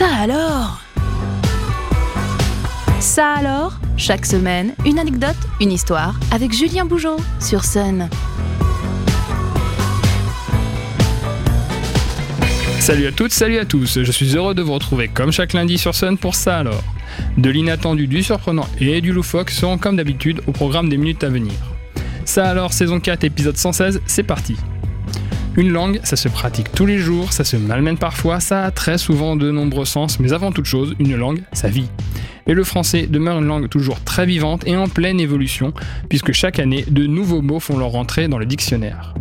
Ça alors? Ça alors Chaque semaine, une anecdote, une histoire avec Julien Bougeot sur Sun. Salut à toutes, salut à tous, je suis heureux de vous retrouver comme chaque lundi sur Sun pour ça alors. De l'inattendu, du surprenant et du loufoque seront comme d'habitude au programme des minutes à venir. Ça alors, saison 4, épisode 116, c'est parti. Une langue, ça se pratique tous les jours, ça se malmène parfois, ça a très souvent de nombreux sens, mais avant toute chose, une langue, ça vit. Et le français demeure une langue toujours très vivante et en pleine évolution, puisque chaque année, de nouveaux mots font leur entrée dans le dictionnaire.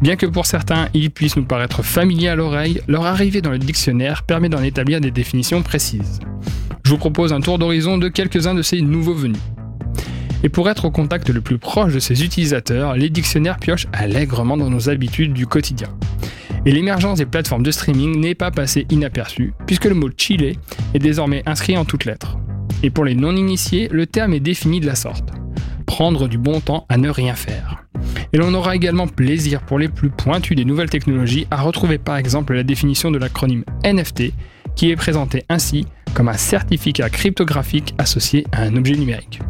Bien que pour certains, ils puissent nous paraître familiers à l'oreille, leur arrivée dans le dictionnaire permet d'en établir des définitions précises. Je vous propose un tour d'horizon de quelques-uns de ces nouveaux venus. Et pour être au contact le plus proche de ses utilisateurs, les dictionnaires piochent allègrement dans nos habitudes du quotidien. Et l'émergence des plateformes de streaming n'est pas passée inaperçue, puisque le mot chile est désormais inscrit en toutes lettres. Et pour les non-initiés, le terme est défini de la sorte. Prendre du bon temps à ne rien faire. Et l'on aura également plaisir pour les plus pointus des nouvelles technologies à retrouver par exemple la définition de l'acronyme NFT, qui est présenté ainsi comme un certificat cryptographique associé à un objet numérique.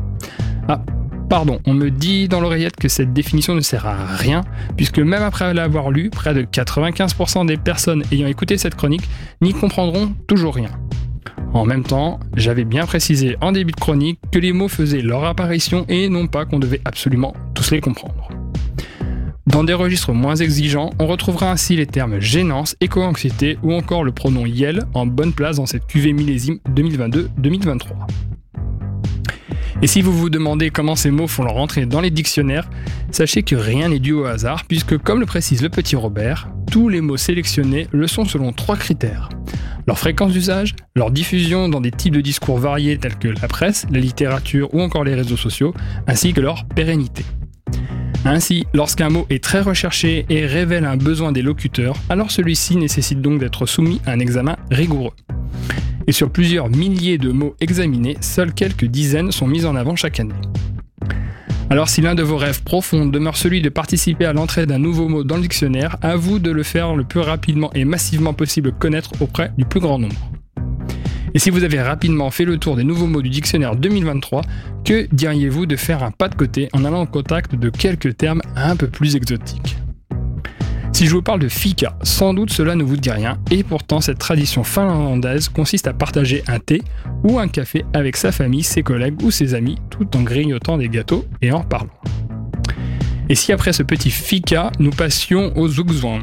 Ah, pardon, on me dit dans l'oreillette que cette définition ne sert à rien, puisque même après l'avoir lu, près de 95% des personnes ayant écouté cette chronique n'y comprendront toujours rien. En même temps, j'avais bien précisé en début de chronique que les mots faisaient leur apparition et non pas qu'on devait absolument tous les comprendre. Dans des registres moins exigeants, on retrouvera ainsi les termes gênance, éco-anxiété ou encore le pronom YEL en bonne place dans cette QV millésime 2022-2023. Et si vous vous demandez comment ces mots font leur entrée dans les dictionnaires, sachez que rien n'est dû au hasard, puisque comme le précise le petit Robert, tous les mots sélectionnés le sont selon trois critères. Leur fréquence d'usage, leur diffusion dans des types de discours variés tels que la presse, la littérature ou encore les réseaux sociaux, ainsi que leur pérennité. Ainsi, lorsqu'un mot est très recherché et révèle un besoin des locuteurs, alors celui-ci nécessite donc d'être soumis à un examen rigoureux. Et sur plusieurs milliers de mots examinés, seules quelques dizaines sont mises en avant chaque année. Alors si l'un de vos rêves profonds demeure celui de participer à l'entrée d'un nouveau mot dans le dictionnaire, à vous de le faire le plus rapidement et massivement possible connaître auprès du plus grand nombre. Et si vous avez rapidement fait le tour des nouveaux mots du dictionnaire 2023, que diriez-vous de faire un pas de côté en allant au contact de quelques termes un peu plus exotiques? Si je vous parle de fika, sans doute cela ne vous dit rien, et pourtant cette tradition finlandaise consiste à partager un thé ou un café avec sa famille, ses collègues ou ses amis, tout en grignotant des gâteaux et en parlant. Et si après ce petit fika, nous passions au zugzwang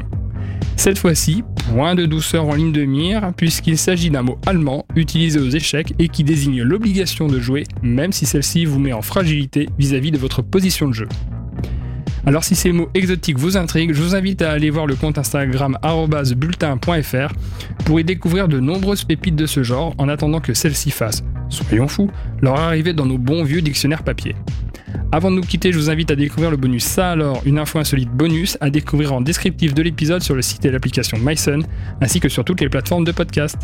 Cette fois-ci, point de douceur en ligne de mire, puisqu'il s'agit d'un mot allemand utilisé aux échecs et qui désigne l'obligation de jouer, même si celle-ci vous met en fragilité vis-à-vis -vis de votre position de jeu. Alors si ces mots exotiques vous intriguent, je vous invite à aller voir le compte Instagram bulletin.fr pour y découvrir de nombreuses pépites de ce genre en attendant que celles-ci fassent, soyons fous, leur arrivée dans nos bons vieux dictionnaires papier. Avant de nous quitter, je vous invite à découvrir le bonus Ça alors, une info insolite bonus à découvrir en descriptif de l'épisode sur le site et l'application MySun, ainsi que sur toutes les plateformes de podcast.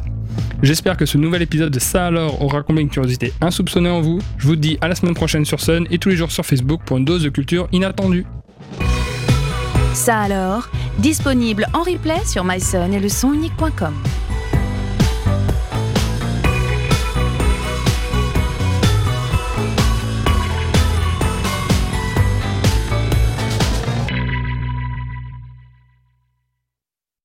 J'espère que ce nouvel épisode de Ça alors aura comblé une curiosité insoupçonnée en vous. Je vous dis à la semaine prochaine sur Sun et tous les jours sur Facebook pour une dose de culture inattendue. Ça alors, disponible en replay sur myson et le sonunique.com.